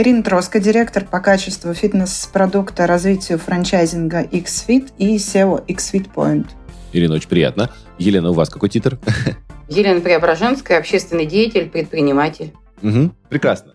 Ирина Троска, директор по качеству фитнес-продукта, развитию франчайзинга XFIT и SEO XFIT Point. Ирина, очень приятно. Елена, у вас какой титр? Елена Преображенская, общественный деятель, предприниматель. Угу, прекрасно.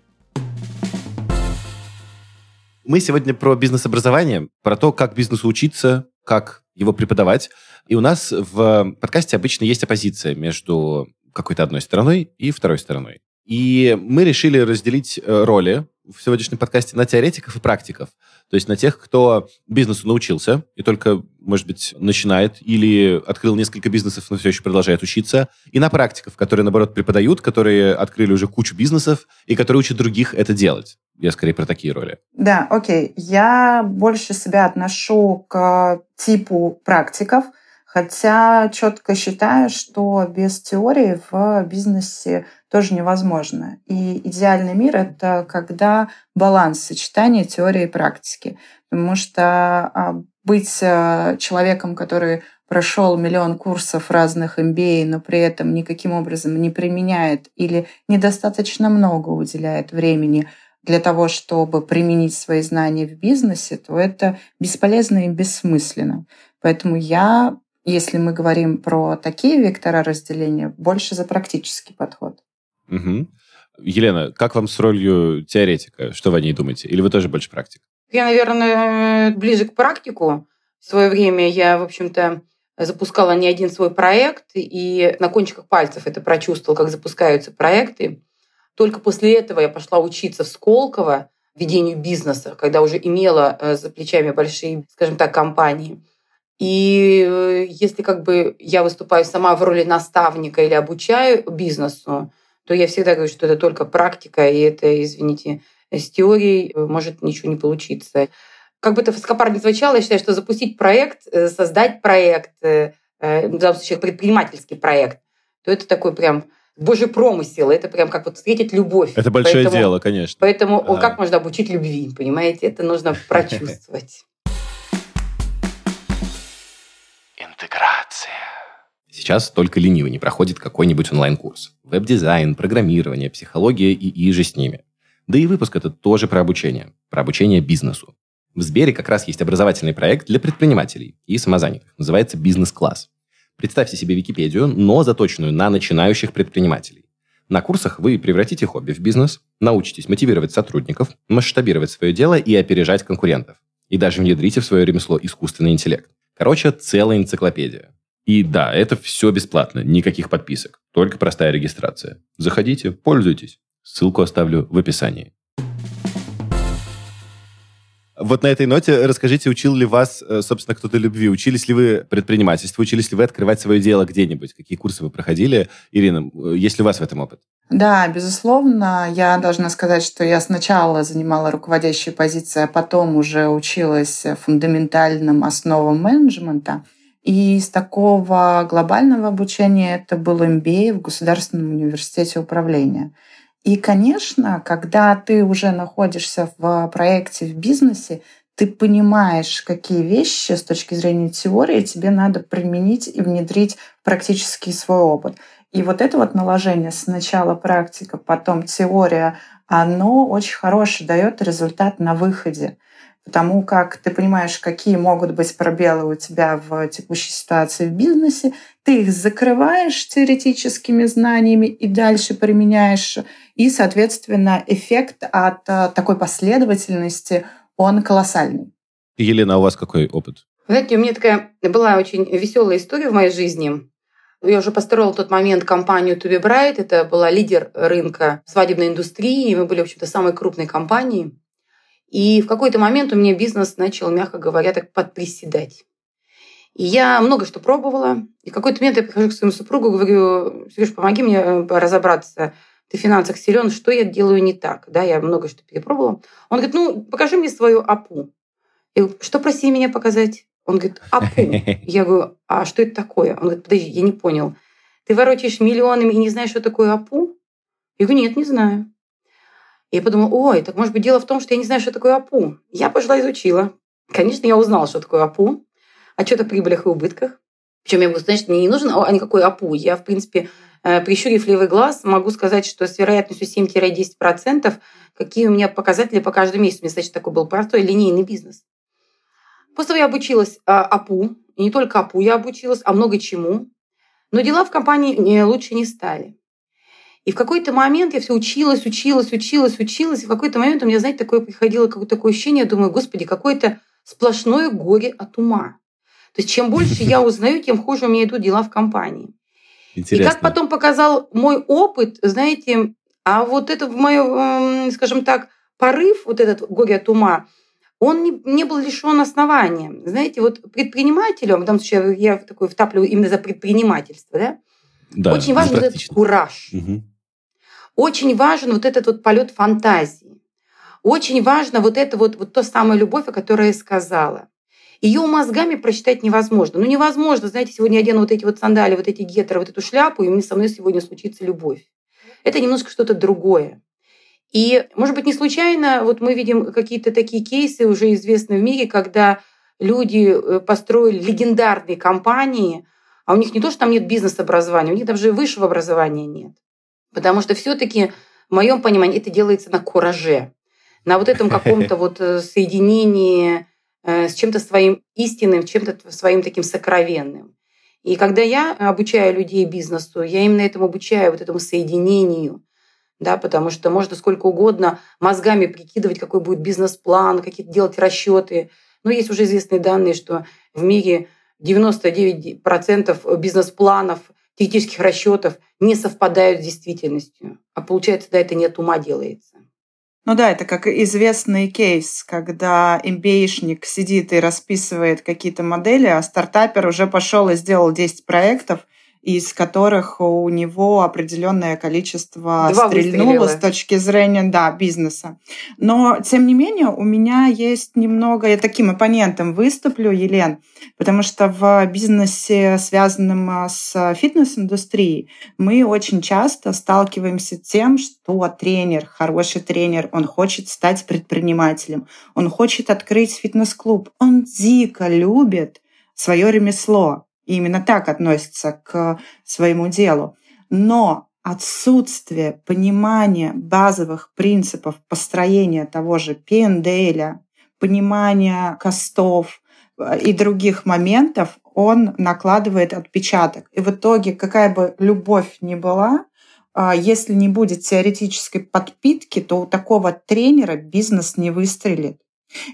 Мы сегодня про бизнес-образование, про то, как бизнесу учиться, как его преподавать. И у нас в подкасте обычно есть оппозиция между какой-то одной стороной и второй стороной. И мы решили разделить э, роли в сегодняшнем подкасте на теоретиков и практиков. То есть на тех, кто бизнесу научился и только, может быть, начинает или открыл несколько бизнесов, но все еще продолжает учиться. И на практиков, которые, наоборот, преподают, которые открыли уже кучу бизнесов и которые учат других это делать. Я скорее про такие роли. Да, окей. Я больше себя отношу к типу практиков – Хотя четко считаю, что без теории в бизнесе тоже невозможно. И идеальный мир — это когда баланс сочетания теории и практики. Потому что а, быть э, человеком, который прошел миллион курсов разных MBA, но при этом никаким образом не применяет или недостаточно много уделяет времени для того, чтобы применить свои знания в бизнесе, то это бесполезно и бессмысленно. Поэтому я если мы говорим про такие вектора разделения, больше за практический подход. Угу. Елена, как вам с ролью теоретика? Что вы о ней думаете? Или вы тоже больше практик? Я, наверное, ближе к практику. В свое время я, в общем-то, запускала не один свой проект, и на кончиках пальцев это прочувствовала, как запускаются проекты. Только после этого я пошла учиться в Сколково ведению бизнеса, когда уже имела э, за плечами большие, скажем так, компании. И э, если как бы я выступаю сама в роли наставника или обучаю бизнесу, то я всегда говорю, что это только практика, и это, извините, с теорией э, может ничего не получиться. Как бы это высокопарно не звучало, я считаю, что запустить проект, э, создать проект, в данном случае предпринимательский проект, то это такой прям божий промысел. Это прям как вот встретить любовь. Это большое поэтому, дело, конечно. Поэтому а. как можно обучить любви, понимаете? Это нужно прочувствовать. Сейчас только ленивый не проходит какой-нибудь онлайн-курс. Веб-дизайн, программирование, психология и иже с ними. Да и выпуск этот тоже про обучение. Про обучение бизнесу. В Сбере как раз есть образовательный проект для предпринимателей и самозанятых. Называется «Бизнес-класс». Представьте себе Википедию, но заточенную на начинающих предпринимателей. На курсах вы превратите хобби в бизнес, научитесь мотивировать сотрудников, масштабировать свое дело и опережать конкурентов. И даже внедрите в свое ремесло искусственный интеллект. Короче, целая энциклопедия. И да, это все бесплатно, никаких подписок, только простая регистрация. Заходите, пользуйтесь. Ссылку оставлю в описании. Вот на этой ноте расскажите, учил ли вас, э, собственно, кто-то любви? Учились ли вы предпринимательству? Учились ли вы открывать свое дело где-нибудь? Какие курсы вы проходили? Ирина, э, есть ли у вас в этом опыт? Да, безусловно. Я должна сказать, что я сначала занимала руководящие позиции, а потом уже училась фундаментальным основам менеджмента. И из такого глобального обучения это был MBA в Государственном университете управления. И, конечно, когда ты уже находишься в проекте, в бизнесе, ты понимаешь, какие вещи с точки зрения теории тебе надо применить и внедрить практически свой опыт. И вот это вот наложение сначала практика, потом теория, оно очень хороший дает результат на выходе. Потому как ты понимаешь, какие могут быть пробелы у тебя в текущей ситуации в бизнесе, ты их закрываешь теоретическими знаниями и дальше применяешь. И, соответственно, эффект от э, такой последовательности, он колоссальный. Елена, а у вас какой опыт? Знаете, у меня такая была очень веселая история в моей жизни. Я уже построила в тот момент компанию To Be Bright. Это была лидер рынка свадебной индустрии. Мы были, в общем-то, самой крупной компанией. И в какой-то момент у меня бизнес начал, мягко говоря, так подприседать. И я много что пробовала. И в какой-то момент я прихожу к своему супругу, говорю, Сереж, помоги мне э, разобраться. Ты в финансах силен, что я делаю не так? Да, я много что перепробовала. Он говорит, ну, покажи мне свою АПУ. Я говорю, что проси меня показать? Он говорит, АПУ. Я говорю, а что это такое? Он говорит, подожди, я не понял. Ты ворочаешь миллионами и не знаешь, что такое АПУ? Я говорю, нет, не знаю. И я подумала, ой, так может быть дело в том, что я не знаю, что такое АПУ. Я пошла изучила. Конечно, я узнала, что такое АПУ, отчет о прибылях и убытках. Причем я могу сказать, мне не нужен а никакой АПУ. Я, в принципе, э, прищурив левый глаз, могу сказать, что с вероятностью 7-10%, какие у меня показатели по каждому месяцу. У меня, значит, такой был простой линейный бизнес. После того я обучилась а, АПУ, и не только АПУ я обучилась, а много чему. Но дела в компании лучше не стали. И в какой-то момент я все училась, училась, училась, училась. И в какой-то момент у меня, знаете, такое приходило какое-то такое ощущение, я думаю, господи, какое-то сплошное горе от ума. То есть чем больше я узнаю, тем хуже у меня идут дела в компании. Интересно. И как потом показал мой опыт, знаете, а вот это в мой, скажем так, порыв, вот этот горе от ума, он не, не был лишен основания. Знаете, вот предпринимателю, в данном случае я такой втапливаю именно за предпринимательство, да, да очень важен этот кураж. Угу. Очень важен вот этот вот полет фантазии. Очень важно вот это вот, вот то самая любовь, о которой я сказала. Ее мозгами прочитать невозможно. Ну, невозможно, знаете, сегодня я одену вот эти вот сандали, вот эти гетеры, вот эту шляпу, и мне со мной сегодня случится любовь. Это немножко что-то другое. И, может быть, не случайно, вот мы видим какие-то такие кейсы уже известные в мире, когда люди э, построили легендарные компании, а у них не то, что там нет бизнес-образования, у них даже высшего образования нет. Потому что все-таки, в моем понимании, это делается на кураже, на вот этом каком-то вот э, соединении Э, с чем-то своим истинным, чем-то своим таким сокровенным. И когда я обучаю людей бизнесу, я именно этому обучаю, вот этому соединению, да, потому что можно сколько угодно мозгами прикидывать, какой будет бизнес-план, какие-то делать расчеты. Но есть уже известные данные, что в мире 99% бизнес-планов, теоретических расчетов не совпадают с действительностью. А получается, да, это не от ума делается. Ну да, это как известный кейс, когда MBA-шник сидит и расписывает какие-то модели, а стартапер уже пошел и сделал 10 проектов, из которых у него определенное количество Два стрельнуло с точки зрения да, бизнеса. Но, тем не менее, у меня есть немного... Я таким оппонентом выступлю, Елен, потому что в бизнесе, связанном а, с фитнес-индустрией, мы очень часто сталкиваемся с тем, что тренер, хороший тренер, он хочет стать предпринимателем, он хочет открыть фитнес-клуб, он дико любит свое ремесло, и именно так относится к своему делу. Но отсутствие понимания базовых принципов построения того же PNDL, понимания костов э, и других моментов, он накладывает отпечаток. И в итоге, какая бы любовь ни была, э, если не будет теоретической подпитки, то у такого тренера бизнес не выстрелит.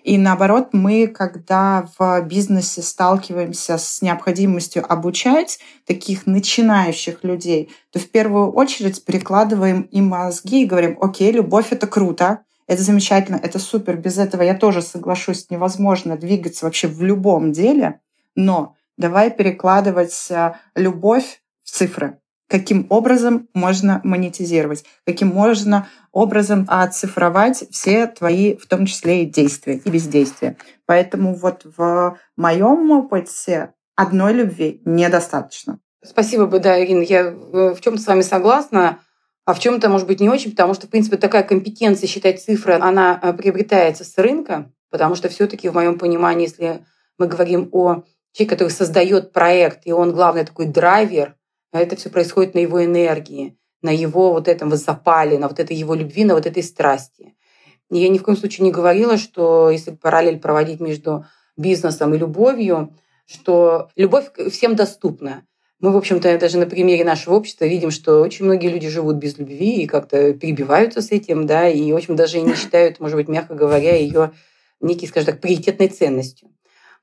И наоборот, мы, когда в бизнесе сталкиваемся с необходимостью обучать таких начинающих людей, то в первую очередь перекладываем им мозги и говорим, окей, любовь — это круто, это замечательно, это супер, без этого я тоже соглашусь, невозможно двигаться вообще в любом деле, но давай перекладывать э, любовь в цифры каким образом можно монетизировать, каким можно образом оцифровать все твои, в том числе и действия, и бездействия. Поэтому вот в моем опыте одной любви недостаточно. Спасибо, да, Ирина. Я э, в чем-то с вами согласна, а в чем-то, может быть, не очень, потому что, в принципе, такая компетенция считать цифры, она э, приобретается с рынка, потому что все-таки, в моем понимании, если мы говорим о человеке, который создает проект, и он главный такой драйвер, а это все происходит на его энергии, на его вот этом вот запале, на вот этой его любви, на вот этой страсти. И я ни в коем случае не говорила, что если параллель проводить между бизнесом и любовью, что любовь всем доступна. Мы, в общем-то, даже на примере нашего общества видим, что очень многие люди живут без любви и как-то перебиваются с этим, да, и, в общем, даже и не считают, может быть, мягко говоря, ее некой, скажем так, приоритетной ценностью.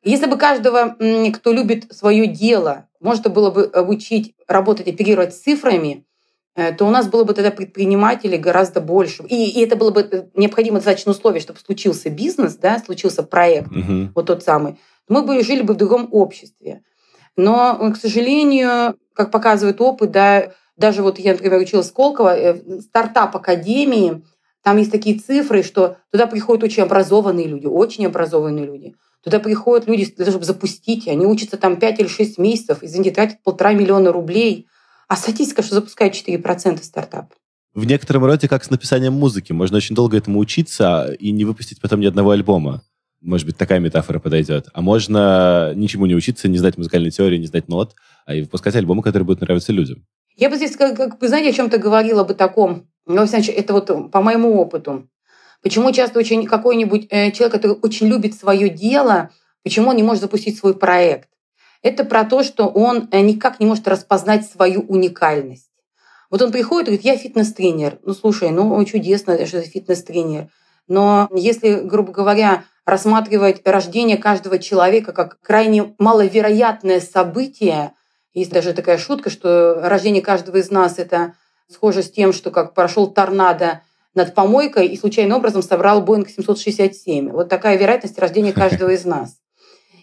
Если бы каждого, кто любит свое дело, можно было бы обучить работать, оперировать цифрами, э, то у нас было бы тогда предпринимателей гораздо больше. И, и это было бы э, необходимо достаточно условие, чтобы случился бизнес, да, случился проект, угу. вот тот самый. Мы бы жили бы в другом обществе. Но, э, к сожалению, как показывает опыт, да, даже вот я, например, училась в Сколково, стартап академии, там есть такие цифры, что туда приходят очень образованные люди, очень образованные люди. Туда приходят люди для того, чтобы запустить. Они учатся там 5 или 6 месяцев, извините, тратят полтора миллиона рублей. А статистика, что запускает 4% стартап. В некотором роде как с написанием музыки. Можно очень долго этому учиться и не выпустить потом ни одного альбома. Может быть, такая метафора подойдет. А можно ничему не учиться, не знать музыкальной теории, не знать нот, а и выпускать альбомы, которые будут нравиться людям. Я бы здесь, как, как вы знаете, о чем-то говорила бы таком, ну, это вот по моему опыту. Почему часто очень какой-нибудь э, человек, который очень любит свое дело, почему он не может запустить свой проект? Это про то, что он э, никак не может распознать свою уникальность. Вот он приходит и говорит, я фитнес-тренер. Ну, слушай, ну, чудесно, что ты фитнес-тренер. Но если, грубо говоря, рассматривать рождение каждого человека как крайне маловероятное событие, есть даже такая шутка, что рождение каждого из нас – это схоже с тем, что как прошел торнадо над помойкой и случайным образом собрал Боинг 767. Вот такая вероятность рождения каждого из нас.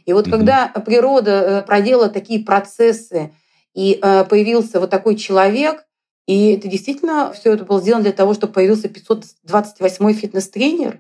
И вот когда природа э, проделала такие процессы, и э, появился вот такой человек, и это действительно все это было сделано для того, чтобы появился 528-й фитнес-тренер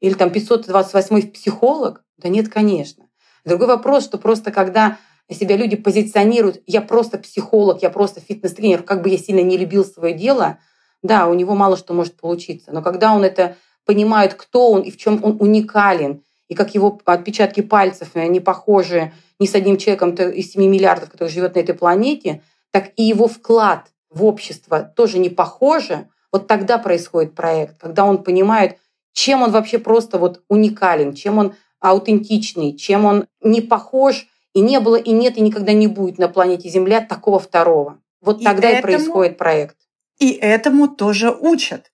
или там 528-й психолог. Да нет, конечно. Другой вопрос, что просто когда себя люди позиционируют, я просто психолог, я просто фитнес-тренер, как бы я сильно не любил свое дело, да, у него мало что может получиться. Но когда он это понимает, кто он и в чем он уникален, и как его отпечатки пальцев не похожи ни с одним человеком из 7 миллиардов, который живет на этой планете, так и его вклад в общество тоже не похоже, вот тогда происходит проект, когда он понимает, чем он вообще просто вот уникален, чем он аутентичный, чем он не похож, и не было, и нет, и никогда не будет на планете Земля такого второго. Вот и тогда этому, и происходит проект. И этому тоже учат.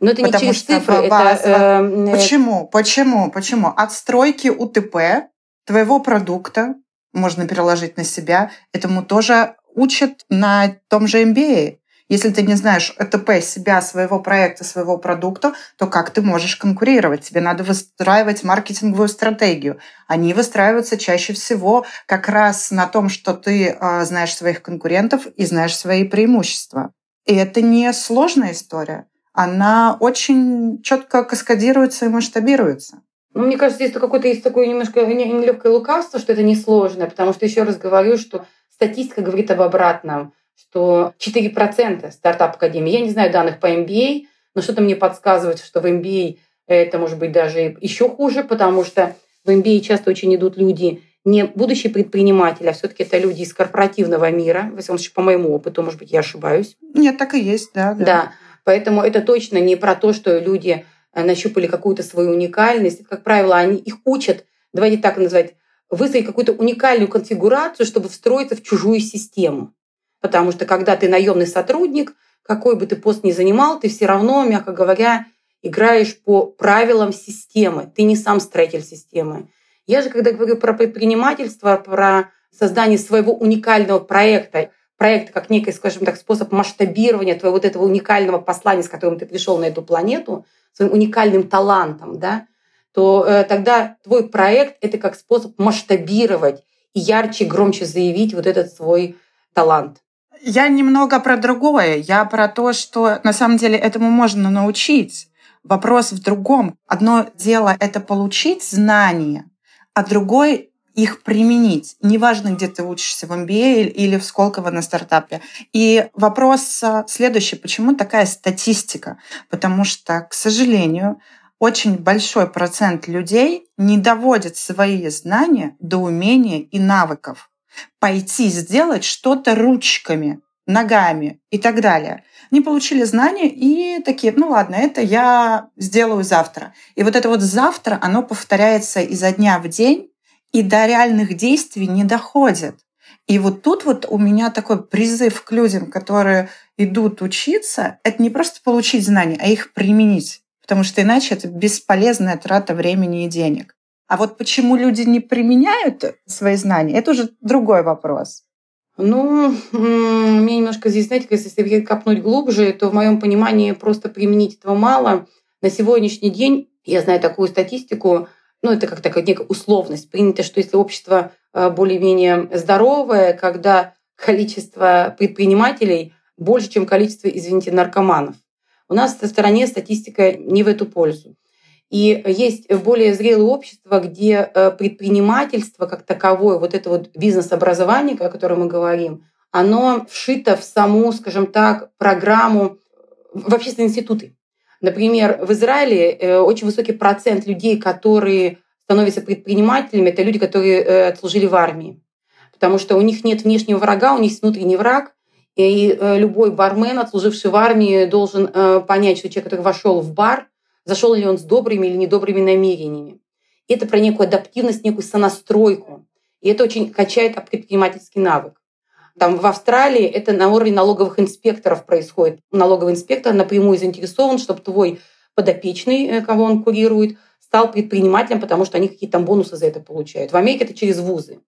Но это Потому не через что цифры. База... Это, э, Почему? Почему? Почему? Отстройки УТП твоего продукта можно переложить на себя. Этому тоже учат на том же MBA. Если ты не знаешь ЭТП себя, своего проекта, своего продукта, то как ты можешь конкурировать? Тебе надо выстраивать маркетинговую стратегию. Они выстраиваются чаще всего как раз на том, что ты э, знаешь своих конкурентов и знаешь свои преимущества. И это не сложная история. Она очень четко каскадируется и масштабируется. Ну, мне кажется, здесь какое-то есть такое немножко нелегкое лукавство, что это несложно, потому что еще раз говорю, что статистика говорит об обратном что 4% стартап академии, я не знаю данных по MBA, но что-то мне подсказывает, что в MBA это может быть даже еще хуже, потому что в MBA часто очень идут люди, не будущие предприниматели, а все-таки это люди из корпоративного мира, в всяком случае, по моему опыту, может быть, я ошибаюсь. Нет, так и есть, да. Да, да поэтому это точно не про то, что люди э, нащупали какую-то свою уникальность. Как правило, они их учат, давайте так назвать, выстроить какую-то уникальную конфигурацию, чтобы встроиться в чужую систему. Потому что когда ты наемный сотрудник, какой бы ты пост ни занимал, ты все равно, мягко говоря, играешь по правилам системы. Ты не сам строитель системы. Я же, когда говорю про предпринимательство, про создание своего уникального проекта, проект как некий, скажем так, способ масштабирования твоего вот этого уникального послания, с которым ты пришел на эту планету, своим уникальным талантом, да, то э, тогда твой проект это как способ масштабировать и ярче, громче заявить вот этот свой талант. Я немного про другое. Я про то, что на самом деле этому можно научить. Вопрос в другом. Одно дело — это получить знания, а другое их применить. Неважно, где ты учишься, в MBA или в Сколково на стартапе. И вопрос а, следующий. Почему такая статистика? Потому что, к сожалению, очень большой процент людей не доводит свои знания до умения и навыков пойти сделать что-то ручками, ногами и так далее. Не получили знания и такие, ну ладно, это я сделаю завтра. И вот это вот завтра, оно повторяется изо дня в день, и до реальных действий не доходит. И вот тут вот у меня такой призыв к людям, которые идут учиться, это не просто получить знания, а их применить. Потому что иначе это бесполезная трата времени и денег. А вот почему люди не применяют свои знания, это уже другой вопрос. Ну, мне немножко здесь, знаете, если копнуть глубже, то в моем понимании просто применить этого мало. На сегодняшний день, я знаю такую статистику, ну, это как такая некая условность. Принято, что если общество э, более-менее здоровое, когда количество предпринимателей больше, чем количество, извините, наркоманов. У нас в стороне статистика не в эту пользу. И есть более зрелые общества, где э, предпринимательство как таковое, вот это вот бизнес-образование, о котором мы говорим, оно вшито в саму, скажем так, программу в общественные институты. Например, в Израиле э, очень высокий процент людей, которые становятся предпринимателями, это люди, которые э, отслужили в армии. Потому что у них нет внешнего врага, у них есть внутренний враг, И э, любой бармен, отслуживший в армии, должен э, понять, что человек, который вошел в бар, зашел ли он с добрыми или недобрыми намерениями. Это про некую адаптивность, некую сонастройку. И это очень качает предпринимательский навык. Там в Австралии это на уровне налоговых инспекторов происходит. Налоговый инспектор напрямую заинтересован, чтобы твой подопечный, э, кого он курирует, стал предпринимателем, потому что они какие-то там бонусы за это получают. В Америке это через вузы.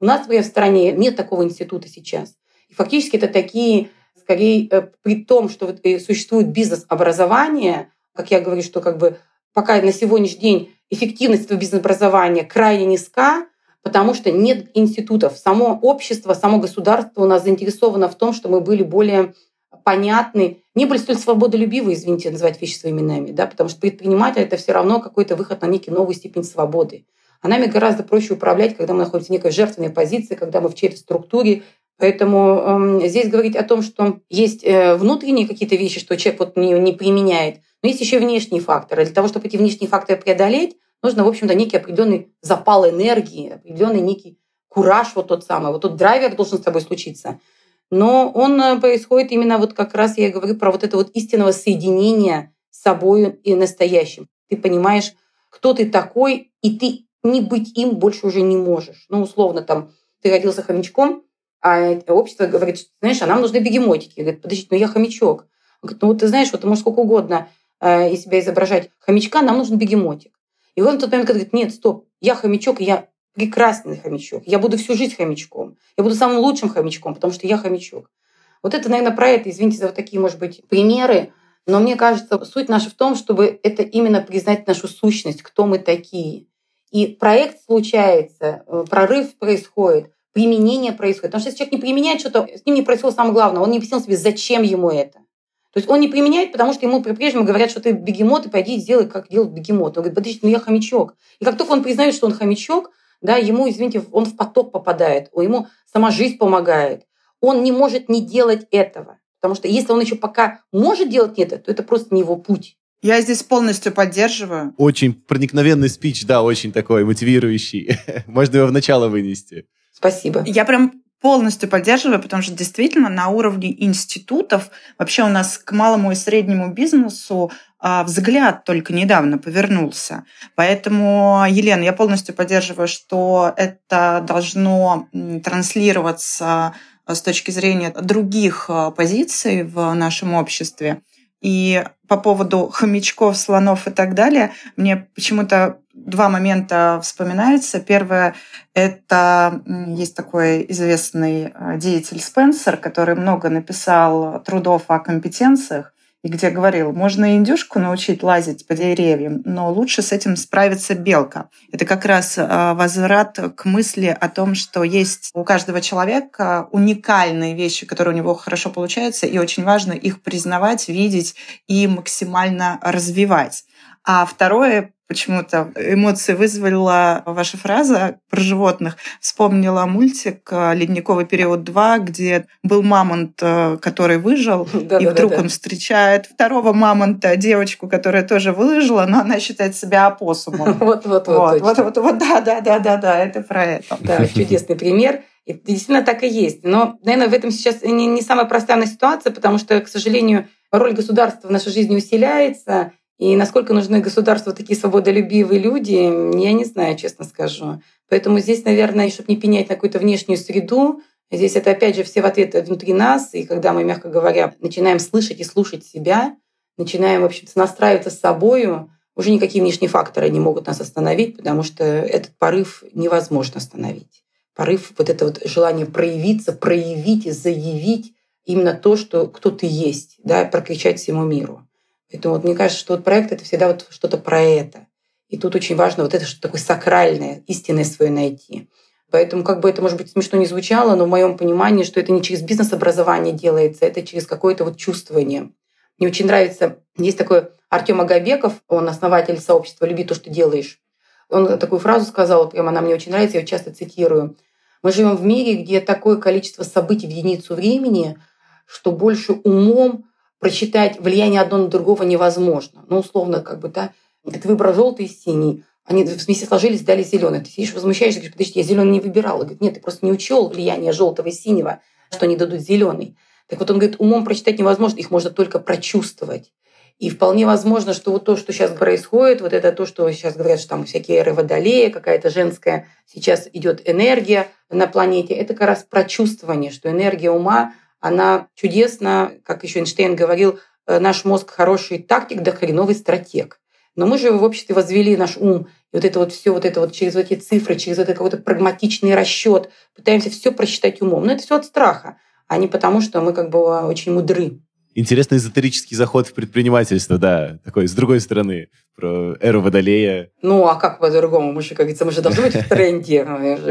У нас, в стране нет такого института сейчас. И фактически это такие, скорее, э, при том, что э, существует бизнес-образование, как я говорю, что как бы пока на сегодняшний день эффективность бизнес-образования крайне низка, потому что нет институтов. Само общество, само государство у нас заинтересовано в том, что мы были более понятны, не были столь свободолюбивы, извините, называть вещи своими именами, да, потому что предприниматель — это все равно какой-то выход на некий новую степень свободы. А нами гораздо проще управлять, когда мы находимся в некой жертвенной позиции, когда мы в чьей-то структуре. Поэтому э, здесь говорить о том, что есть э, внутренние какие-то вещи, что человек вот не, не применяет, но есть еще внешние факторы. Для того, чтобы эти внешние факторы преодолеть, нужно, в общем-то, некий определенный запал энергии, определенный некий кураж вот тот самый. Вот тот драйвер должен с тобой случиться. Но он э, происходит именно вот как раз, я говорю про вот это вот истинного соединения с собой и настоящим. Ты понимаешь, кто ты такой, и ты не быть им больше уже не можешь. Ну, условно, там, ты родился хомячком, а общество говорит, знаешь, а нам нужны бегемотики. Говорит, подожди, ну я хомячок. Он говорит, ну вот ты знаешь, вот ты можешь сколько угодно э, из себя изображать хомячка, нам нужен бегемотик. И он в тот момент говорит, нет, стоп, я хомячок, я прекрасный хомячок. Я буду всю жизнь хомячком. Я буду самым лучшим хомячком, потому что я хомячок. Вот это, наверное, про это. Извините за вот такие, может быть, примеры. Но мне кажется, суть наша в том, чтобы это именно признать нашу сущность, кто мы такие. И проект случается, э, прорыв происходит, применение происходит. Потому что если человек не применяет что-то, с ним не происходило самое главное. Он не объяснил себе, зачем ему это. То есть он не применяет, потому что ему по-прежнему говорят, что ты бегемот, и пойди сделай, как делают бегемот. Он говорит, подожди, ну я хомячок. И как только он признает, что он хомячок, да, ему, извините, он в поток попадает, ему сама жизнь помогает. Он не может не делать этого. Потому что если он еще пока может делать это, то это просто не его путь. Я здесь полностью поддерживаю. Очень проникновенный спич, да, очень такой мотивирующий. Можно его в начало вынести. Спасибо. Я прям полностью поддерживаю, потому что действительно на уровне институтов вообще у нас к малому и среднему бизнесу а, взгляд только недавно повернулся. Поэтому, Елена, я полностью поддерживаю, что это должно транслироваться а, с точки зрения других а, позиций в нашем обществе. И по поводу хомячков, слонов и так далее, мне почему-то два момента вспоминаются. Первое — это есть такой известный э, деятель Спенсер, который много написал трудов о компетенциях, и где говорил, можно индюшку научить лазить по деревьям, но лучше с этим справится белка. Это как раз э, возврат к мысли о том, что есть у каждого человека уникальные вещи, которые у него хорошо получаются, и очень важно их признавать, видеть и максимально развивать. А второе, почему-то эмоции вызвала ваша фраза про животных. Вспомнила мультик э, «Ледниковый период 2», где был мамонт, э, который выжил, да, и да, вдруг да, он встречает второго мамонта, девочку, которая тоже выжила, но она считает себя опоссумом. Вот, вот, вот. Вот, вот, вот, да, да, да, да, да, это про это. Да, чудесный пример. И действительно так и есть. Но, наверное, в этом сейчас не, не самая простая ситуация, потому что, к сожалению, роль государства в нашей жизни усиляется, и насколько нужны государству такие свободолюбивые люди, я не знаю, честно скажу. Поэтому здесь, наверное, чтобы не пенять на какую-то внешнюю среду, здесь это опять же все в ответ внутри нас. И когда мы, мягко говоря, начинаем слышать и слушать себя, начинаем, в общем-то, настраиваться с собою, уже никакие внешние факторы не могут нас остановить, потому что этот порыв невозможно остановить. Порыв, вот это вот желание проявиться, проявить и заявить именно то, что кто ты есть, да, прокричать всему миру. Поэтому вот мне кажется, что вот проект — это всегда вот что-то про это. И тут очень важно вот это что такое сакральное, истинное свое найти. Поэтому как бы это, может быть, смешно не звучало, но в моем понимании, что это не через бизнес-образование делается, это через какое-то вот чувствование. Мне очень нравится, есть такой Артем Агабеков, он основатель сообщества «Люби то, что делаешь». Он такую фразу сказал, прямо она мне очень нравится, я ее часто цитирую. Мы живем в мире, где такое количество событий в единицу времени, что больше умом прочитать влияние одно на другого невозможно. Ну, условно, как бы, да, ты выбрал желтый и синий, они вместе сложились, дали зеленый. Ты сидишь, возмущаешься, говоришь, подожди, я зеленый не выбирала. Говорит, нет, ты просто не учел влияние желтого и синего, что они дадут зеленый. Так вот он говорит, умом прочитать невозможно, их можно только прочувствовать. И вполне возможно, что вот то, что сейчас происходит, вот это то, что сейчас говорят, что там всякие эры водолея, какая-то женская сейчас идет энергия на планете, это как раз прочувствование, что энергия ума, она чудесна, как еще Эйнштейн говорил, э, наш мозг хороший тактик, да хреновый стратег. Но мы же в обществе возвели наш ум, и вот это вот все, вот это вот через эти цифры, через это какой-то прагматичный расчет, пытаемся все просчитать умом. Но это все от страха, а не потому, что мы как бы очень мудры. Интересный эзотерический заход в предпринимательство, да, такой с другой стороны, про эру Водолея. Ну, а как по-другому? Мы же, как говорится, мы же должны быть в тренде.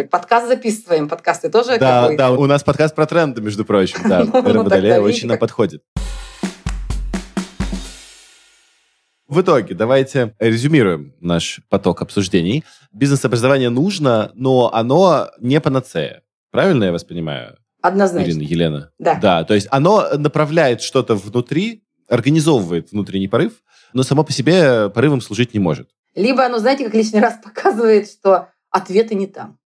Подкаст записываем, подкасты тоже Да, да, у нас подкаст про тренды, между прочим, да. Ну, эра Водолея очень нам подходит. В итоге, давайте резюмируем наш поток обсуждений. Бизнес-образование нужно, но оно не панацея. Правильно я вас понимаю? Однозначно. Ирина, Елена. Да. Да, то есть оно направляет что-то внутри, организовывает внутренний порыв, но само по себе порывом служить не может. Либо оно, знаете, как лишний раз показывает, что ответы не там.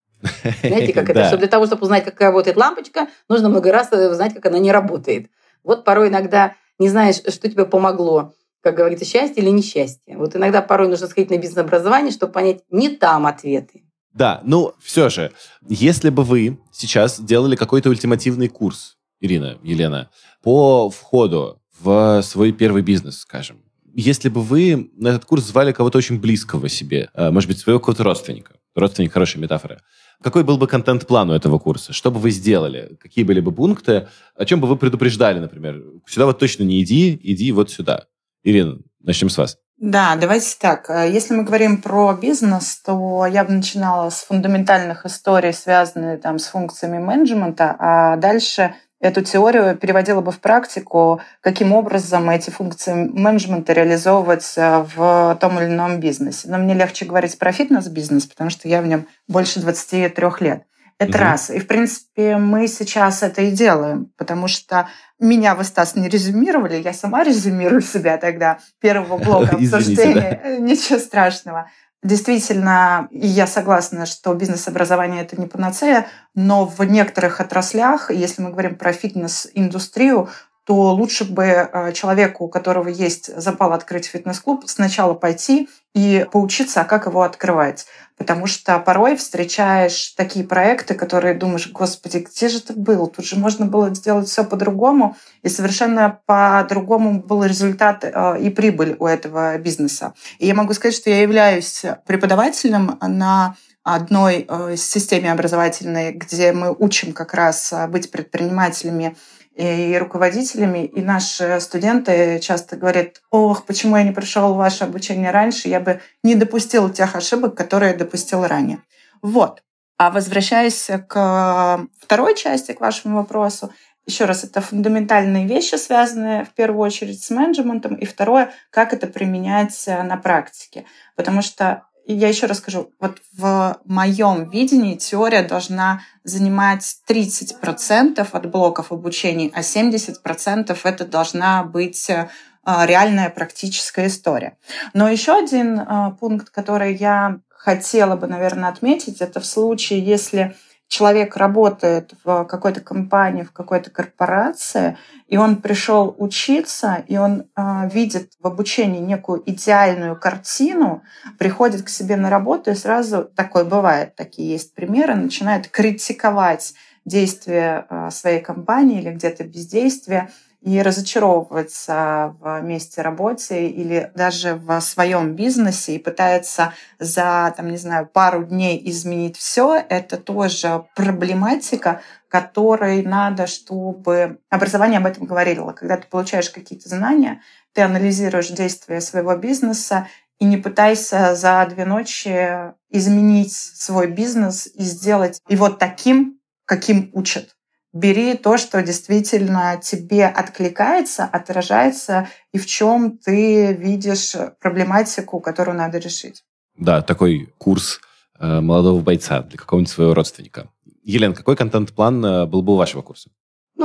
Знаете, как это? Что для того, чтобы узнать, как работает лампочка, нужно много раз узнать, как она не работает. Вот порой иногда не знаешь, что тебе помогло, как говорится, счастье или несчастье. Вот иногда порой нужно сходить на бизнес-образование, чтобы понять, не там ответы. Да, ну все же, если бы вы сейчас делали какой-то ультимативный курс, Ирина, Елена, по входу в свой первый бизнес, скажем, если бы вы на этот курс звали кого-то очень близкого себе, э, может быть, своего какого-то родственника, родственник хорошая метафора, какой был бы контент-план у этого курса? Что бы вы сделали? Какие были бы пункты? О чем бы вы предупреждали, например? Сюда вот точно не иди, иди вот сюда. Ирина, начнем с вас. Да, давайте так. Э, если мы говорим про бизнес, то я бы начинала с фундаментальных историй, связанных там, с функциями менеджмента, а дальше эту теорию переводила бы в практику, каким образом эти функции менеджмента реализовывать в том или ином бизнесе. Но мне легче говорить про фитнес-бизнес, потому что я в нем больше 23 лет. Это угу. раз. И, в принципе, мы сейчас это и делаем, потому что меня вы, Стас, не резюмировали, я сама резюмирую себя тогда, первого блока обсуждения. Э, ничего страшного. Действительно, я согласна, что бизнес-образование это не панацея, но в некоторых отраслях, если мы говорим про фитнес-индустрию, то лучше бы э, человеку, у которого есть запал открыть фитнес-клуб, сначала пойти и поучиться, а как его открывать. Потому что порой встречаешь такие проекты, которые думаешь, господи, где же это был? Тут же можно было сделать все по-другому, и совершенно по-другому был результат э, и прибыль у этого бизнеса. И я могу сказать, что я являюсь преподавателем на одной э, системе образовательной, где мы учим как раз быть предпринимателями и руководителями, и наши студенты часто говорят, ох, почему я не пришел в ваше обучение раньше, я бы не допустил тех ошибок, которые я допустил ранее. Вот. А возвращаясь к второй части, к вашему вопросу, еще раз, это фундаментальные вещи, связанные в первую очередь с менеджментом, и второе, как это применять на практике. Потому что я еще раз скажу, вот в моем видении теория должна занимать 30% от блоков обучения, а 70% это должна быть э, реальная практическая история. Но еще один э, пункт, который я хотела бы, наверное, отметить, это в случае, если человек работает в какой-то компании, в какой-то корпорации, и он пришел учиться, и он э, видит в обучении некую идеальную картину, приходит к себе на работу и сразу, такое бывает, такие есть примеры, начинает критиковать действия э, своей компании или где-то бездействие, и разочаровывается в месте работы или даже в своем бизнесе и пытается за, там, не знаю, пару дней изменить все, это тоже проблематика, которой надо, чтобы образование об этом говорило. Когда ты получаешь какие-то знания, ты анализируешь действия своего бизнеса и не пытайся за две ночи изменить свой бизнес и сделать его таким, каким учат бери то, что действительно тебе откликается, отражается, и в чем ты видишь проблематику, которую надо решить. Да, такой курс э, молодого бойца для какого-нибудь своего родственника. Елена, какой контент-план э, был бы у вашего курса?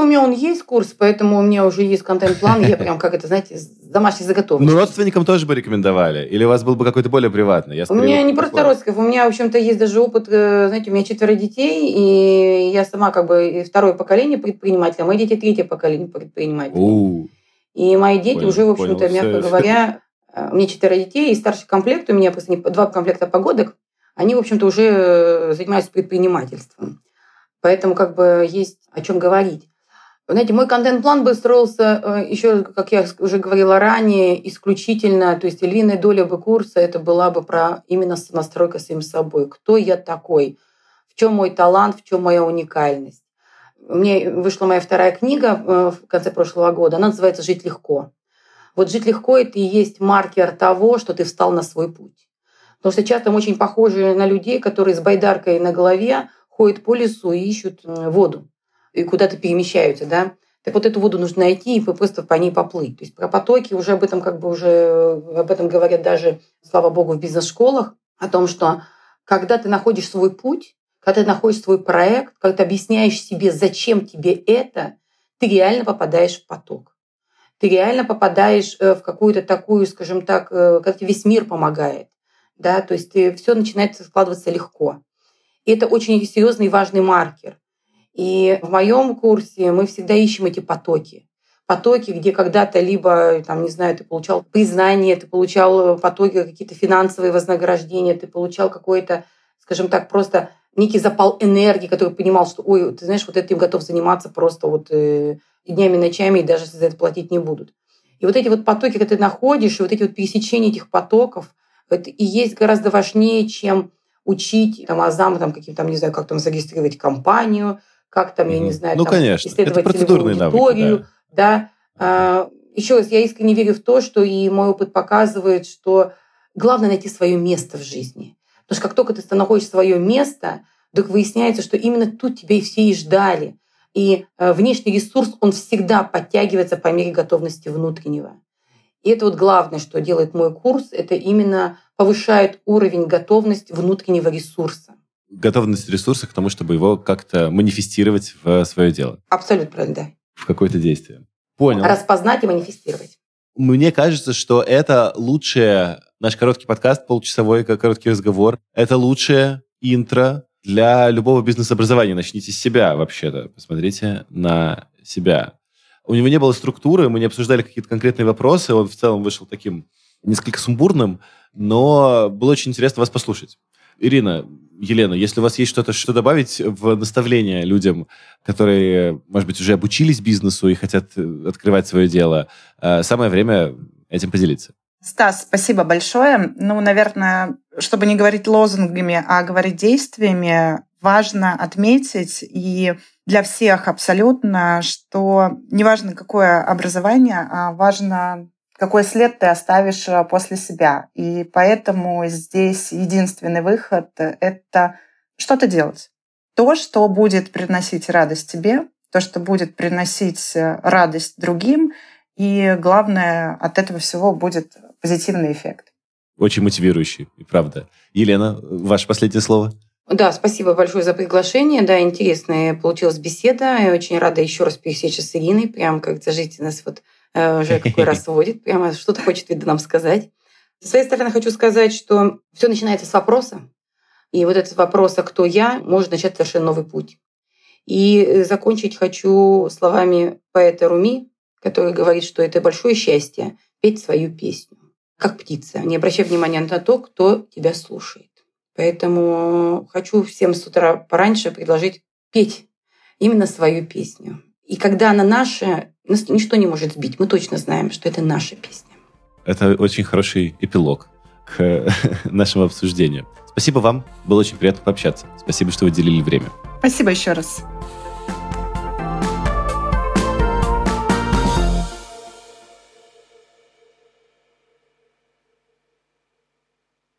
Ну, у меня он есть курс, поэтому у меня уже есть контент-план. Я прям, как это, знаете, домашний заготовки. Ну, родственникам тоже бы рекомендовали? Или у вас был бы какой-то более приватный? Я у меня не просто родственников. У меня, в общем-то, есть даже опыт, э, знаете, у меня четверо детей, и я сама как бы второе поколение предпринимателя, мои дети третье поколение предпринимателей. И мои дети понял, уже, в общем-то, мягко говоря, э, у меня четверо детей, и старший комплект, у меня просто два комплекта погодок, они, в общем-то, уже э, занимаются предпринимательством. Поэтому как бы есть о чем говорить. Знаете, мой контент-план бы строился э, еще, как я уже говорила ранее, исключительно, то есть львиная доля бы курса это была бы про именно настройка самим собой. Кто я такой? В чем мой талант? В чем моя уникальность? Меня вышла моя вторая книга э, в конце прошлого года. Она называется «Жить легко». Вот жить легко – это и есть маркер того, что ты встал на свой путь. Потому что часто мы очень похожи на людей, которые с байдаркой на голове ходят по лесу и ищут воду и куда-то перемещаются, да. Так вот эту воду нужно найти и просто по ней поплыть. То есть про потоки уже об этом как бы уже об этом говорят даже, слава богу, в бизнес-школах, о том, что когда ты находишь свой путь, когда ты находишь свой проект, когда ты объясняешь себе, зачем тебе это, ты реально попадаешь в поток. Ты реально попадаешь э, в какую-то такую, скажем так, э, как тебе весь мир помогает. Да? То есть все начинает складываться легко. И это очень серьезный и важный маркер. И в моем курсе мы всегда ищем эти потоки. Потоки, где когда-то либо, там, не знаю, ты получал признание, ты получал потоки, какие-то финансовые вознаграждения, ты получал какой-то, скажем так, просто некий запал энергии, который понимал, что, ой, ты знаешь, вот этим готов заниматься просто вот э, днями, ночами, и даже за это платить не будут. И вот эти вот потоки, когда ты находишь, и вот эти вот пересечения этих потоков, это и есть гораздо важнее, чем учить там, азам, там, каким там, не знаю, как там зарегистрировать компанию, как там, я не знаю, ну, там, конечно. исследовать Это процедурные аудиторию. Навыки, да. да. Еще раз, я искренне верю в то, что и мой опыт показывает, что главное найти свое место в жизни. Потому что как только ты находишь свое место, вдруг выясняется, что именно тут тебя и все и ждали. И э, внешний ресурс, он всегда подтягивается по мере готовности внутреннего. И это вот главное, что делает мой курс, это именно повышает уровень готовности внутреннего ресурса готовность ресурса к тому, чтобы его как-то манифестировать в свое дело. Абсолютно правильно, да. В какое-то действие. Понял. Распознать и манифестировать. Мне кажется, что это лучшее, наш короткий подкаст, полчасовой, короткий разговор, это лучшее интро для любого бизнес-образования. Начните с себя вообще-то. Посмотрите на себя. У него не было структуры, мы не обсуждали какие-то конкретные вопросы, он в целом вышел таким несколько сумбурным, но было очень интересно вас послушать. Ирина, Елена, если у вас есть что-то, что добавить в наставление людям, которые, может быть, уже обучились бизнесу и хотят э, открывать свое дело, э, самое время этим поделиться. Стас, спасибо большое. Ну, наверное, чтобы не говорить лозунгами, а говорить действиями, важно отметить и для всех абсолютно, что неважно какое образование, а важно какой след ты оставишь э, после себя. И поэтому здесь единственный выход — это что-то делать. То, что будет приносить радость тебе, то, что будет приносить э, радость другим, и главное, от этого всего будет позитивный эффект. Очень мотивирующий, и правда. Елена, ваше последнее слово? Да, спасибо большое за приглашение. Да, интересная получилась беседа. Я очень рада еще раз пересечься с Ириной. Прям как зажить нас вот Э, уже какой раз сводит, прямо что-то хочет, видно, нам сказать. С своей стороны хочу сказать, что все начинается с вопроса. И вот этот вопрос, а кто я, может начать совершенно новый путь. И э, закончить хочу словами поэта Руми, который говорит, что это большое счастье петь свою песню, как птица, не обращая внимания на то, кто тебя слушает. Поэтому хочу всем с утра пораньше предложить петь именно свою песню. И когда она наша, нас ничто не может сбить. Мы точно знаем, что это наша песня. Это очень хороший эпилог к нашему обсуждению. Спасибо вам. Было очень приятно пообщаться. Спасибо, что вы делили время. Спасибо еще раз.